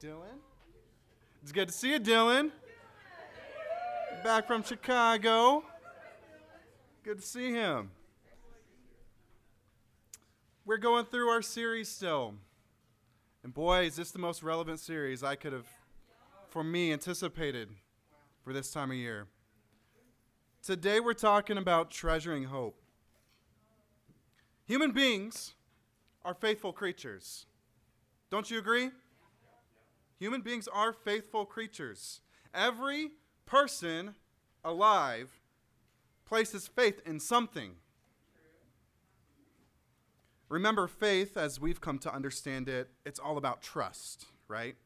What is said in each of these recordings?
Dylan. It's good to see you, Dylan. Back from Chicago. Good to see him. We're going through our series still. And boy, is this the most relevant series I could have, for me, anticipated for this time of year. Today we're talking about treasuring hope. Human beings are faithful creatures. Don't you agree? Human beings are faithful creatures. Every person alive places faith in something. Remember, faith, as we've come to understand it, it's all about trust, right?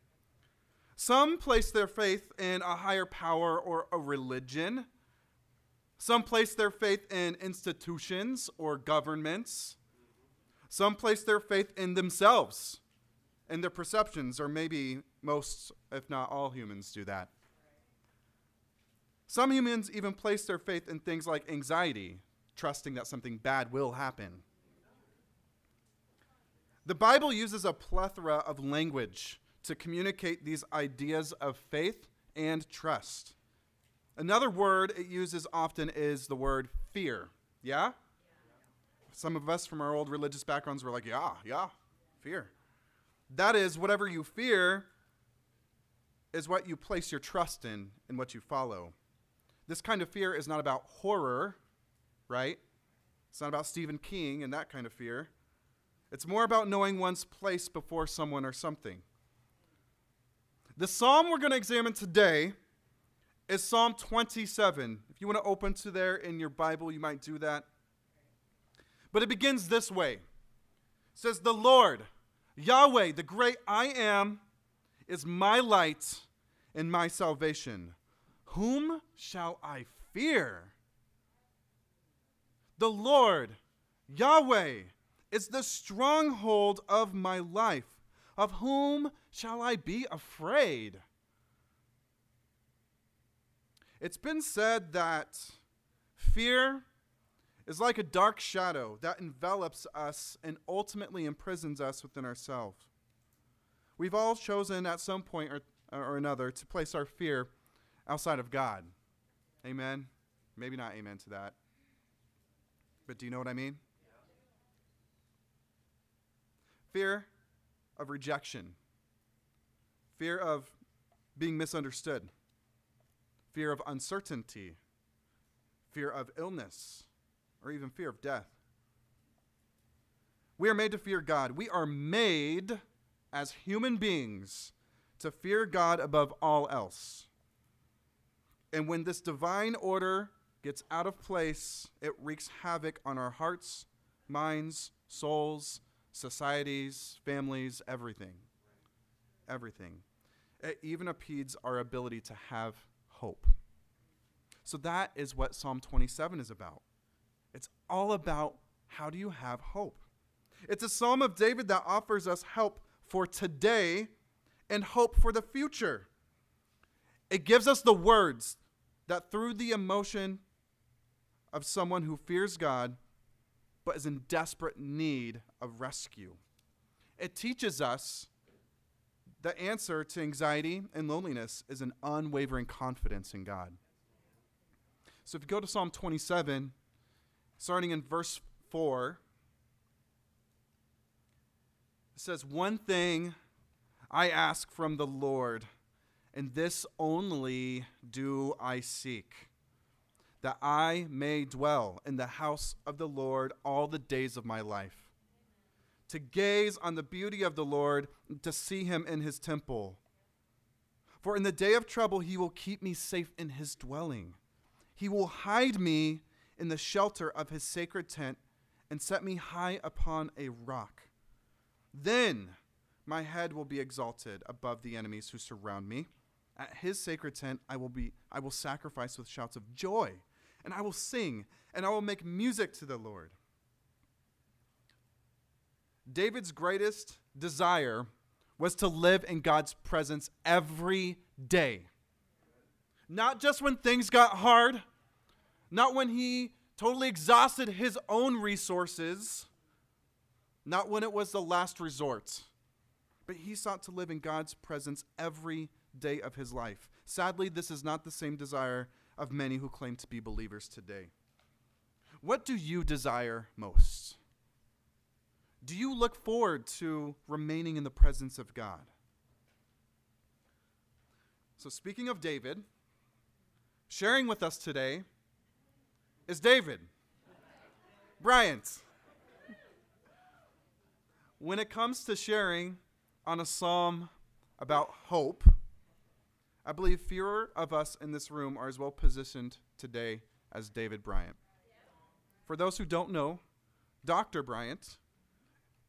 Some place their faith in a higher power or a religion. Some place their faith in institutions or governments. Some place their faith in themselves and their perceptions, or maybe most, if not all humans, do that. Some humans even place their faith in things like anxiety, trusting that something bad will happen. The Bible uses a plethora of language to communicate these ideas of faith and trust. Another word it uses often is the word fear. Yeah? Some of us from our old religious backgrounds were like, yeah, yeah, fear. That is, whatever you fear is what you place your trust in and what you follow. This kind of fear is not about horror, right? It's not about Stephen King and that kind of fear. It's more about knowing one's place before someone or something. The psalm we're going to examine today is Psalm 27. If you want to open to there in your Bible, you might do that. But it begins this way. It says, "The Lord, Yahweh, the great I am, is my light and my salvation. Whom shall I fear? The Lord, Yahweh, is the stronghold of my life. Of whom shall I be afraid? It's been said that fear is like a dark shadow that envelops us and ultimately imprisons us within ourselves. We've all chosen at some point or, or another to place our fear outside of God. Amen? Maybe not amen to that. But do you know what I mean? Fear of rejection, fear of being misunderstood, fear of uncertainty, fear of illness, or even fear of death. We are made to fear God. We are made as human beings to fear God above all else. And when this divine order gets out of place, it wreaks havoc on our hearts, minds, souls, societies, families, everything. Everything. It even impedes our ability to have hope. So that is what Psalm 27 is about. It's all about how do you have hope? It's a psalm of David that offers us help for today and hope for the future. It gives us the words that through the emotion of someone who fears God but is in desperate need of rescue. It teaches us the answer to anxiety and loneliness is an unwavering confidence in God. So if you go to Psalm 27, starting in verse 4, it says, One thing I ask from the Lord, and this only do I seek, that I may dwell in the house of the Lord all the days of my life, to gaze on the beauty of the Lord, to see him in his temple. For in the day of trouble he will keep me safe in his dwelling. He will hide me in the shelter of his sacred tent and set me high upon a rock. Then my head will be exalted above the enemies who surround me. At his sacred tent I will be I will sacrifice with shouts of joy, and I will sing, and I will make music to the Lord. David's greatest desire was to live in God's presence every day. Not just when things got hard, not when he totally exhausted his own resources, not when it was the last resort but he sought to live in God's presence every day of his life. Sadly, this is not the same desire of many who claim to be believers today. What do you desire most? Do you look forward to remaining in the presence of God? So, speaking of David, sharing with us today is David Bryant. When it comes to sharing on a psalm about hope, I believe fewer of us in this room are as well positioned today as David Bryant. For those who don't know, Dr. Bryant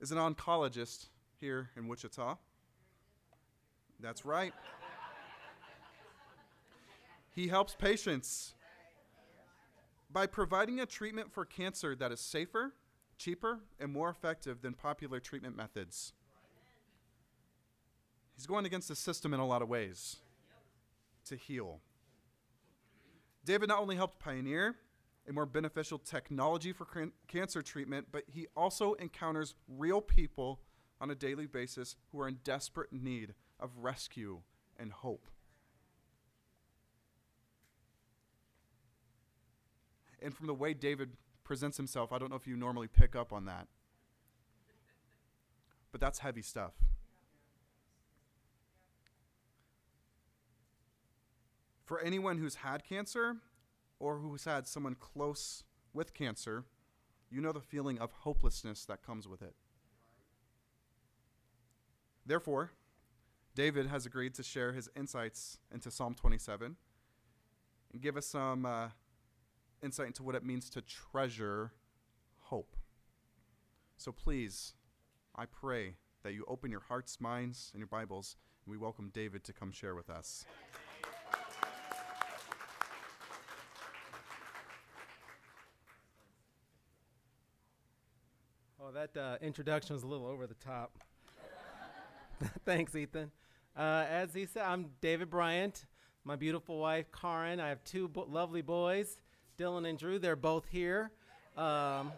is an oncologist here in Wichita. That's right. he helps patients by providing a treatment for cancer that is safer, cheaper, and more effective than popular treatment methods. He's going against the system in a lot of ways to heal. David not only helped pioneer a more beneficial technology for can- cancer treatment, but he also encounters real people on a daily basis who are in desperate need of rescue and hope. And from the way David presents himself, I don't know if you normally pick up on that. But that's heavy stuff. For anyone who's had cancer or who's had someone close with cancer, you know the feeling of hopelessness that comes with it. Therefore, David has agreed to share his insights into Psalm 27 and give us some uh, insight into what it means to treasure hope. So please, I pray that you open your hearts, minds, and your Bibles, and we welcome David to come share with us. Oh, that uh, introduction was a little over the top. Thanks, Ethan. Uh, as he said, I'm David Bryant. My beautiful wife, Karen. I have two bo- lovely boys, Dylan and Drew. They're both here. Um,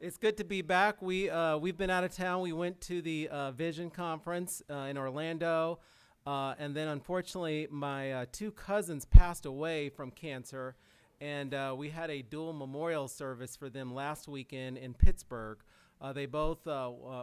it's good to be back. We uh, we've been out of town. We went to the uh, Vision conference uh, in Orlando, uh, and then unfortunately, my uh, two cousins passed away from cancer, and uh, we had a dual memorial service for them last weekend in Pittsburgh. They both,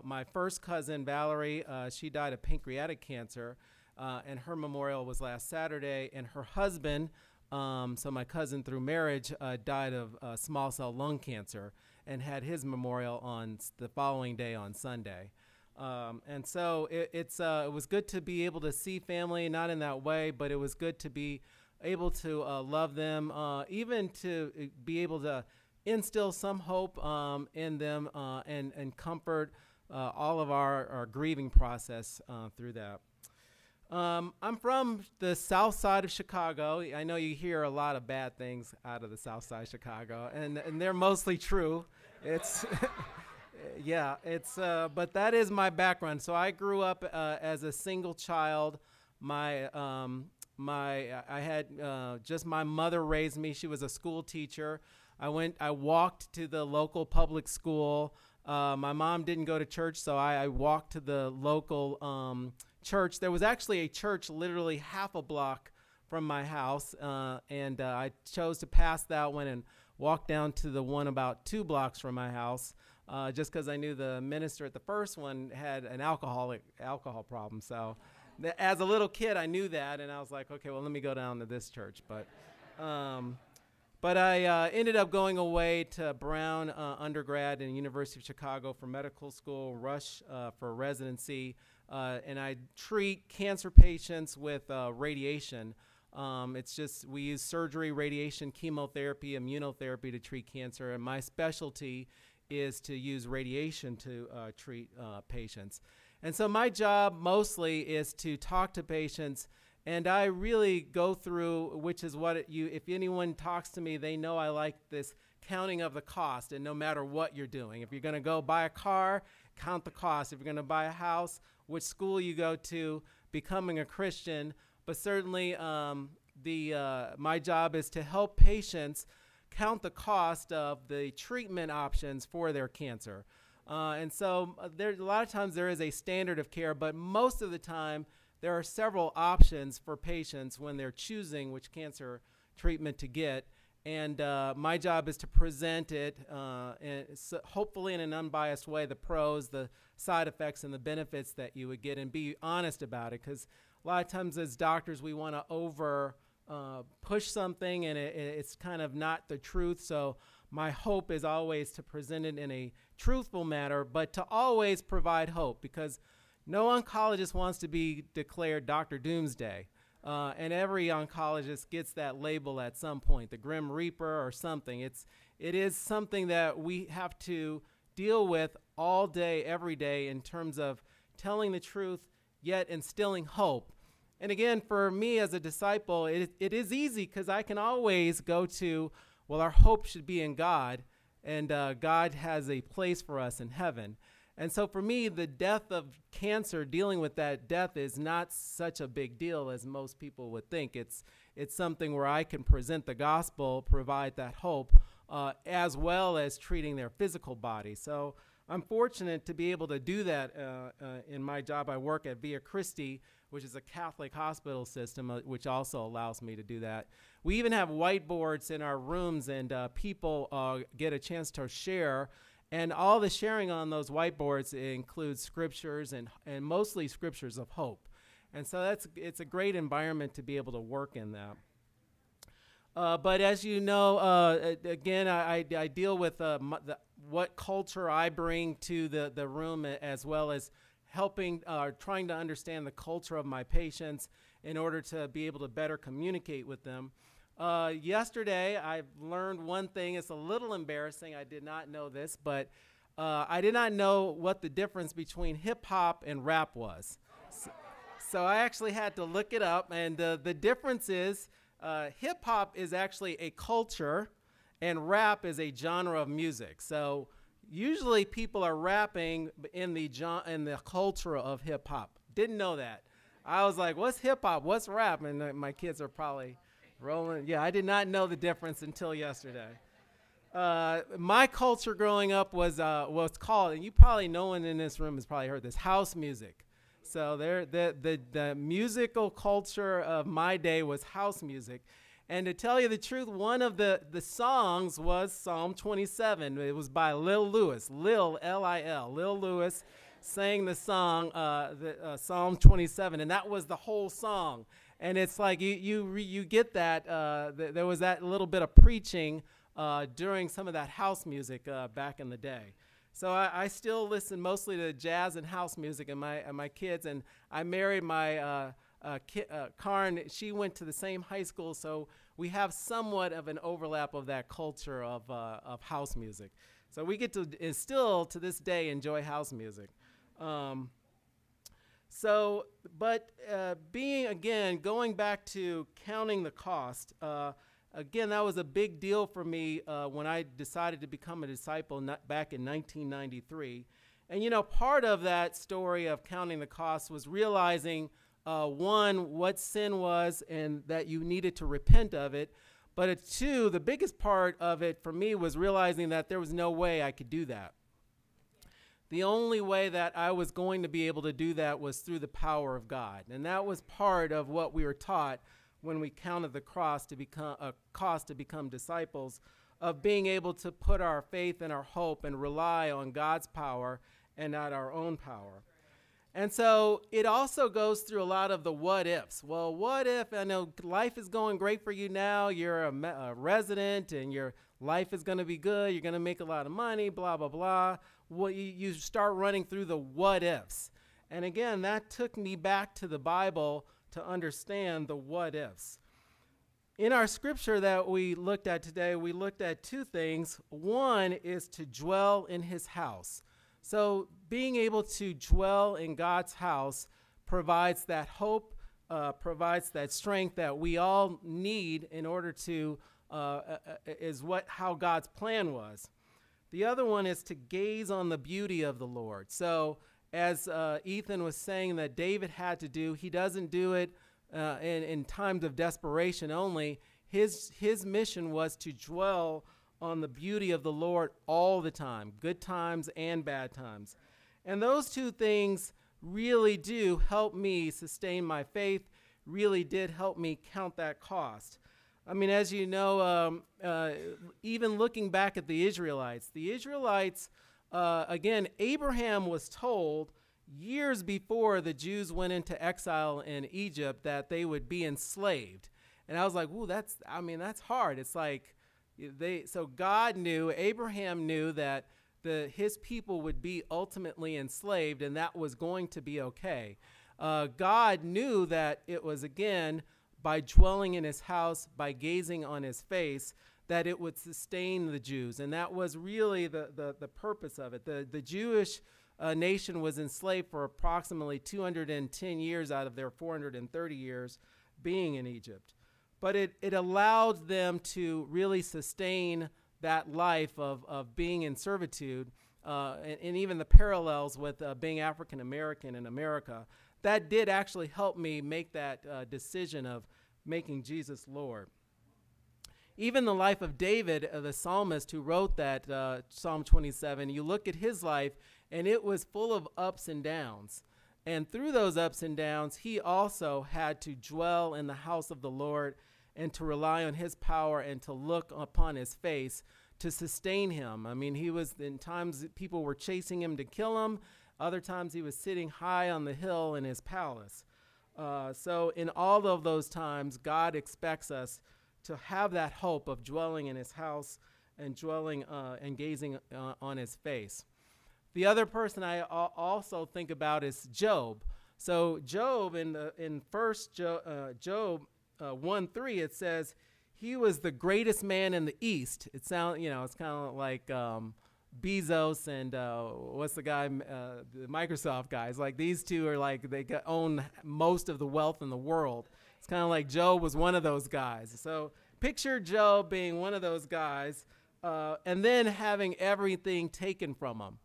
my first cousin Valerie, she died of pancreatic cancer, and her memorial was last Saturday. And her husband, um, so my cousin through marriage, uh, died of uh, small cell lung cancer and had his memorial on the following day on Sunday. Um, and so it, it's uh, it was good to be able to see family, not in that way, but it was good to be able to uh, love them, uh, even to uh, be able to instill some hope um, in them and and comfort all of our, our grieving process through that. Um, I'm from the south side of Chicago. I know you hear a lot of bad things out of the south side of Chicago, and, and they're mostly true. It's yeah, it's uh, but that is my background. So I grew up uh, as a single child. My um, my I had uh, just my mother raised me. She was a school teacher. I went. I walked to the local public school. Uh, my mom didn't go to church, so I, I walked to the local um, church. There was actually a church literally half a block from my house, uh, and uh, I chose to pass that one and walk down to the one about two blocks from my house, uh, just because I knew the minister at the first one had an alcoholic alcohol problem. So, th- as a little kid, I knew that, and I was like, okay, well, let me go down to this church. But, um, but I uh, ended up going away to Brown uh, undergrad and University of Chicago for medical school, Rush uh, for residency, uh, and I treat cancer patients with uh, radiation. Um, it's just we use surgery, radiation, chemotherapy, immunotherapy to treat cancer, and my specialty is to use radiation to uh, treat uh, patients. And so my job mostly is to talk to patients, and I really go through, which is what you. If anyone talks to me, they know I like this counting of the cost, and no matter what you're doing, if you're going to go buy a car, count the cost. If you're going to buy a house, which school you go to, becoming a Christian, but certainly um, the uh, my job is to help patients count the cost of the treatment options for their cancer. Uh, and so uh, there, a lot of times there is a standard of care, but most of the time there are several options for patients when they're choosing which cancer treatment to get. And uh, my job is to present it, uh, hopefully in an unbiased way, the pros, the side effects, and the benefits that you would get, and be honest about it. Because a lot of times as doctors, we want to over uh, push something, and it, it's kind of not the truth. So my hope is always to present it in a truthful manner, but to always provide hope because no oncologist wants to be declared Dr. Doomsday. Uh, and every oncologist gets that label at some point, the Grim Reaper or something. It's, it is something that we have to deal with all day, every day, in terms of telling the truth, yet instilling hope. And again, for me as a disciple, it, it is easy because I can always go to well, our hope should be in God, and uh, God has a place for us in heaven. And so for me, the death of cancer, dealing with that death is not such a big deal as most people would think. It's, it's something where I can present the gospel, provide that hope, uh, as well as treating their physical body. So I'm fortunate to be able to do that uh, uh, in my job. I work at Via Christi, which is a Catholic hospital system, uh, which also allows me to do that. We even have whiteboards in our rooms, and uh, people uh, get a chance to share. And all the sharing on those whiteboards includes scriptures and, and mostly scriptures of hope. And so that's it's a great environment to be able to work in that. Uh, but as you know, uh, again, I, I, deal with uh, the, what culture I bring to the, the room as well as helping, uh, trying to understand the culture of my patients in order to be able to better communicate with them. Uh, yesterday, I learned one thing. It's a little embarrassing. I did not know this, but uh, I did not know what the difference between hip hop and rap was. So, so, I actually had to look it up, and uh, the difference is uh, hip hop is actually a culture, and rap is a genre of music. So usually people are rapping in the in the culture of hip hop. Didn't know that. I was like, "What's hip hop? What's rap?" And uh, my kids are probably rolling. Yeah, I did not know the difference until yesterday. Uh, my culture growing up was uh, what's called, and you probably no one in this room has probably heard this house music. So there, the, the the musical culture of my day was house music, and to tell you the truth, one of the, the songs was Psalm 27. It was by Lil Lewis, Lil, L I L. Lil Lewis sang the song, uh, the, uh, Psalm 27, and that was the whole song. And it's like you, you, you get that, uh, th- there was that little bit of preaching uh, during some of that house music uh, back in the day. So I, I, still listen mostly to jazz and house music and my, and my kids, and I married my uh, uh, Ki- uh, Karn, she went to the same high school, so we have somewhat of an overlap of that culture of, of house music. So we get to still to this day enjoy house music. Um, so, but uh, being again, going back to counting the cost, uh, again, that was a big deal for me uh, when I decided to become a disciple back in 1993. And you know, part of that story of counting the cost was realizing uh, one, what sin was and that you needed to repent of it. But two, the biggest part of it for me was realizing that there was no way I could do that. The only way that I was going to be able to do that was through the power of God. And that was part of what we were taught when we counted the cross to become a cost to become disciples of being able to put our faith and our hope and rely on God's power and not our own power. And so it also goes through a lot of the what ifs. Well, what if I know life is going great for you now, you're a, a resident and your life is going to be good, you're going to make a lot of money, blah, blah, blah. Well, you, you start running through the what ifs. And again, that took me back to the Bible to understand the what ifs. In our scripture that we looked at today, we looked at two things. One is to dwell in his house. So, being able to dwell in God's house provides that hope, uh, provides that strength that we all need in order to, uh, uh, uh, is what how God's plan was. The other one is to gaze on the beauty of the Lord. So, as uh, Ethan was saying that David had to do, he doesn't do it uh, in, in times of desperation only. His, his mission was to dwell on the beauty of the Lord all the time, good times and bad times. And those two things really do help me sustain my faith, really did help me count that cost. I mean, as you know, um, uh, even looking back at the Israelites, the Israelites, uh, again, Abraham was told years before the Jews went into exile in Egypt that they would be enslaved. And I was like, "Ooh, that's I mean, that's hard." It's like they so God knew, Abraham knew that the his people would be ultimately enslaved and that was going to be okay. Uh, God knew that it was again by dwelling in his house, by gazing on his face, that it would sustain the Jews. And that was really the, the, the purpose of it. The, the Jewish uh, nation was enslaved for approximately 210 years out of their 430 years being in Egypt. But it, it allowed them to really sustain that life of, of being in servitude uh, and, and, even the parallels with uh, being African American in America. That did actually help me make that uh, decision of making Jesus Lord. Even the life of David, uh, the psalmist who wrote that uh, Psalm 27, you look at his life and it was full of ups and downs. And through those ups and downs, he also had to dwell in the house of the Lord and to rely on his power and to look upon his face to sustain him. I mean, he was in times people were chasing him to kill him, other times he was sitting high on the hill in his palace. Uh, so, in all of those times, God expects us to have that hope of dwelling in his house and dwelling uh, and gazing uh, on his face. The other person I also think about is Job. So Job in the in First jo- uh, Job uh, one three it says he was the greatest man in the East. It sounds you know it's kind of like um, Bezos and uh, what's the guy uh, the Microsoft guys like these two are like they own most of the wealth in the world. It's kind of like Job was one of those guys. So picture Job being one of those guys, uh, and then having everything taken from him.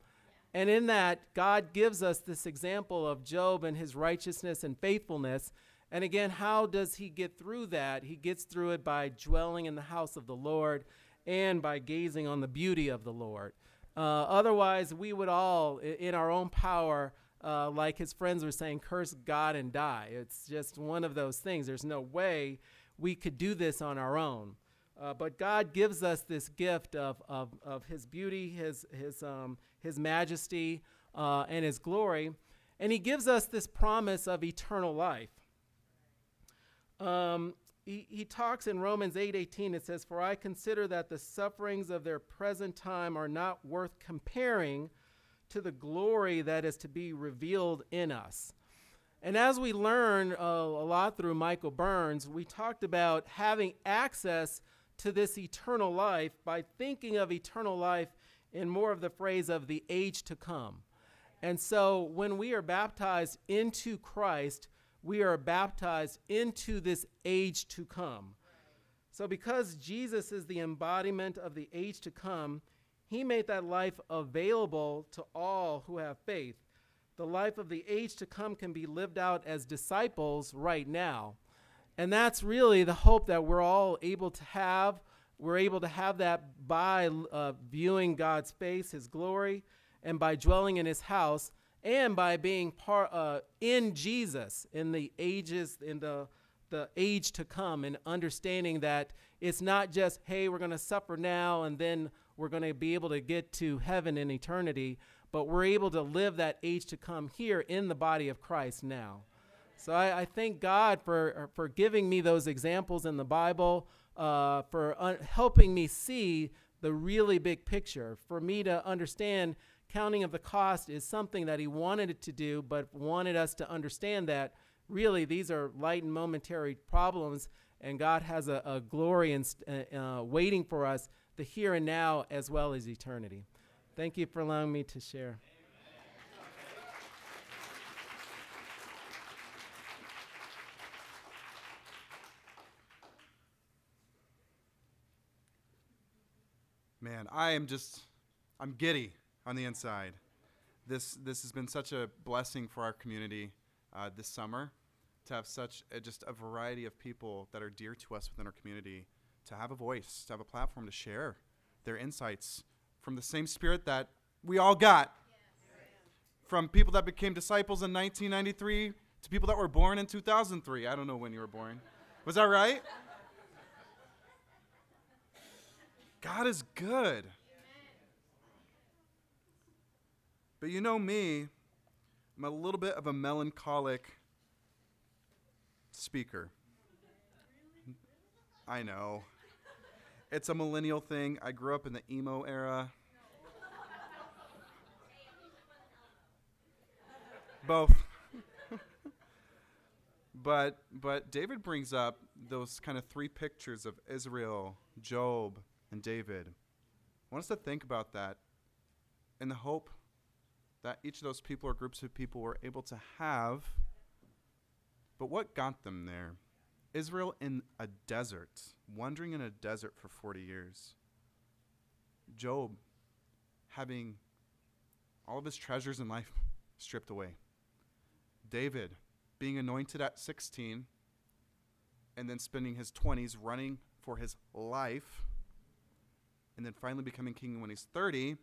And in that, God gives us this example of Job and his righteousness and faithfulness. And again, how does he get through that? He gets through it by dwelling in the house of the Lord and by gazing on the beauty of the Lord. Uh, otherwise, we would all, in our own power, uh, like his friends were saying, curse God and die. It's just one of those things. There's no way we could do this on our own. Uh, but God gives us this gift of, of, of His beauty, His, his, um, his majesty, uh, and His glory. And He gives us this promise of eternal life. Um, he, he talks in Romans 8:18 it says for I consider that the sufferings of their present time are not worth comparing to the glory that is to be revealed in us. And as we learn uh, a lot through Michael Burns, we talked about having access to this eternal life by thinking of eternal life in more of the phrase of the age to come. And so when we are baptized into Christ, we are baptized into this age to come. So because Jesus is the embodiment of the age to come, he made that life available to all who have faith. The life of the age to come can be lived out as disciples right now. And that's really the hope that we're all able to have. We're able to have that by uh, viewing God's face, His glory, and by dwelling in His house, and by being part uh, in Jesus in the ages, in the the age to come, and understanding that it's not just hey, we're going to suffer now, and then we're going to be able to get to heaven in eternity, but we're able to live that age to come here in the body of Christ now. So I, I thank God for, for giving me those examples in the Bible, uh, for un- helping me see the really big picture, for me to understand counting of the cost is something that He wanted to do, but wanted us to understand that really these are light and momentary problems, and God has a, a glory and uh, uh, waiting for us, the here and now as well as eternity. Thank you for allowing me to share. Man, I am just, I'm giddy on the inside. This this has been such a blessing for our community uh, this summer to have such a, just a variety of people that are dear to us within our community to have a voice, to have a platform to share their insights from the same spirit that we all got. From people that became disciples in 1993 to people that were born in 2003. I don't know when you were born. Was that right? God is good. But you know me, I'm a little bit of a melancholic speaker. I know. It's a millennial thing. I grew up in the emo era. Both. but but David brings up those kind of three pictures of Israel, Job, and David. I want us to think about that in the hope that each of those people or groups of people were able to have. But what got them there? Israel in a desert, wandering in a desert for 40 years. Job having all of his treasures in life stripped away. David being anointed at 16 and then spending his 20s running for his life and then finally becoming king when he's 30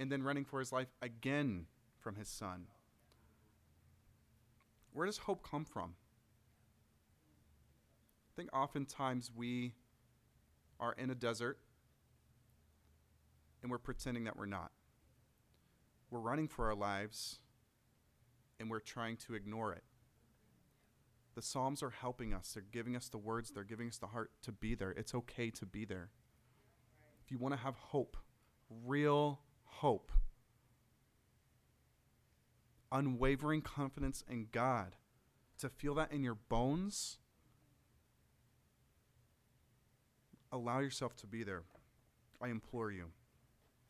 and then running for his life again from his son. Where does hope come from? I think oftentimes we are in a desert and we're pretending that we're not. We're running for our lives and we're trying to ignore it. The Psalms are helping us. They're giving us the words, they're giving us the heart to be there. It's okay to be there. If you want to have hope, real hope, unwavering confidence in God, to feel that in your bones, allow yourself to be there. I implore you.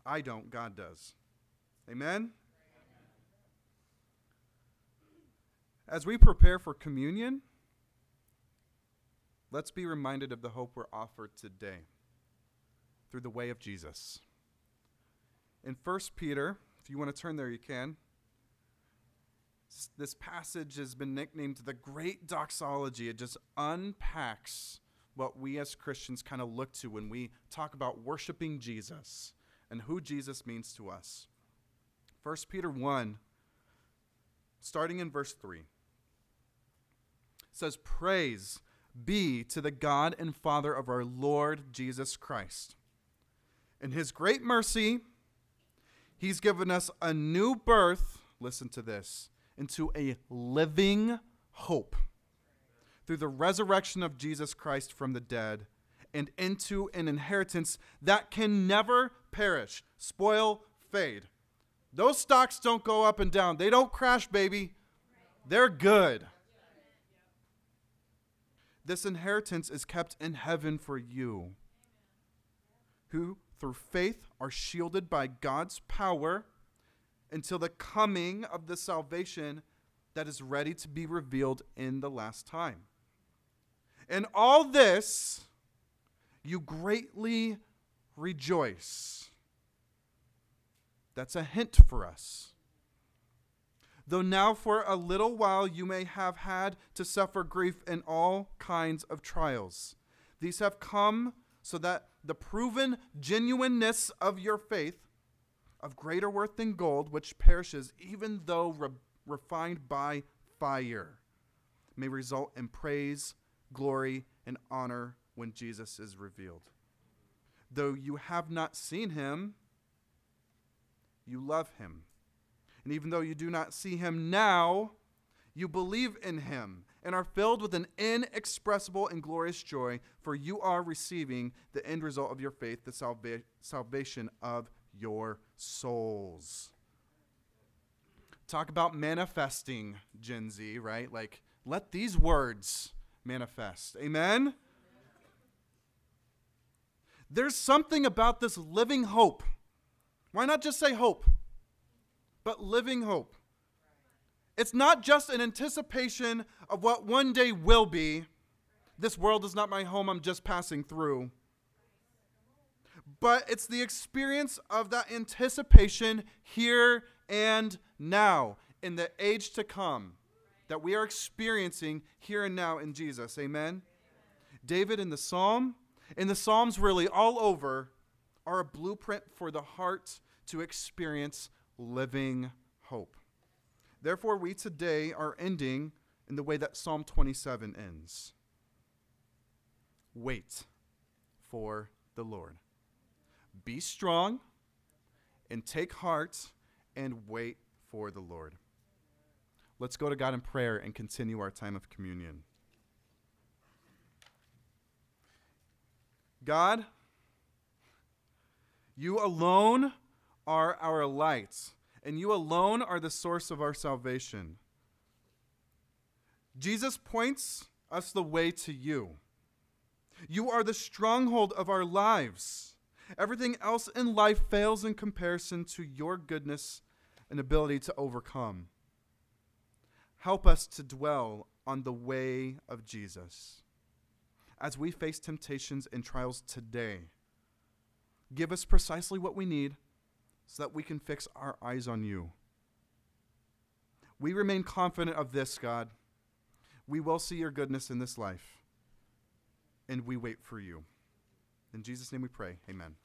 I don't, God does. Amen? As we prepare for communion, let's be reminded of the hope we're offered today through the way of Jesus. In 1 Peter, if you want to turn there, you can. This passage has been nicknamed the Great Doxology. It just unpacks what we as Christians kind of look to when we talk about worshiping Jesus and who Jesus means to us. 1 Peter 1, starting in verse 3, says, Praise be to the God and Father of our Lord Jesus Christ. In his great mercy, he's given us a new birth, listen to this, into a living hope through the resurrection of Jesus Christ from the dead and into an inheritance that can never perish, spoil, fade. Those stocks don't go up and down. They don't crash, baby. They're good. This inheritance is kept in heaven for you, who through faith are shielded by God's power until the coming of the salvation that is ready to be revealed in the last time. In all this, you greatly rejoice. That's a hint for us. Though now for a little while you may have had to suffer grief in all kinds of trials. These have come so that the proven genuineness of your faith, of greater worth than gold, which perishes even though re- refined by fire, may result in praise glory, and honor when Jesus is revealed. Though you have not seen him, you love him. And even though you do not see him now, you believe in him and are filled with an inexpressible and glorious joy, for you are receiving the end result of your faith, the salva- salvation of your souls. Talk about manifesting, Gen Z, right? Like, let these words manifest. Amen? There's something about this living hope. Why not just say hope? But living hope. It's not just an anticipation of what one day will be. This world is not my home, I'm just passing through. But it's the experience of that anticipation here and now in the age to come that we are experiencing here and now in Jesus. Amen? David in the Psalm, in the Psalms, really all over, are a blueprint for the heart to experience living hope. Therefore, we today are ending in the way that Psalm 27 ends Wait for the Lord. Be strong and take heart and wait for the Lord. Let's go to God in prayer and continue our time of communion. God, you alone are our light, and you alone are the source of our salvation. Jesus points us the way to you. You are the stronghold of our lives. Everything else in life fails in comparison to your goodness and ability to overcome. Help us to dwell on the way of Jesus. As we face temptations and trials today, give us precisely what we need so that we can fix our eyes on you. We remain confident of this, God. We will see your goodness in this life, and we wait for you. In Jesus' name we pray. Amen.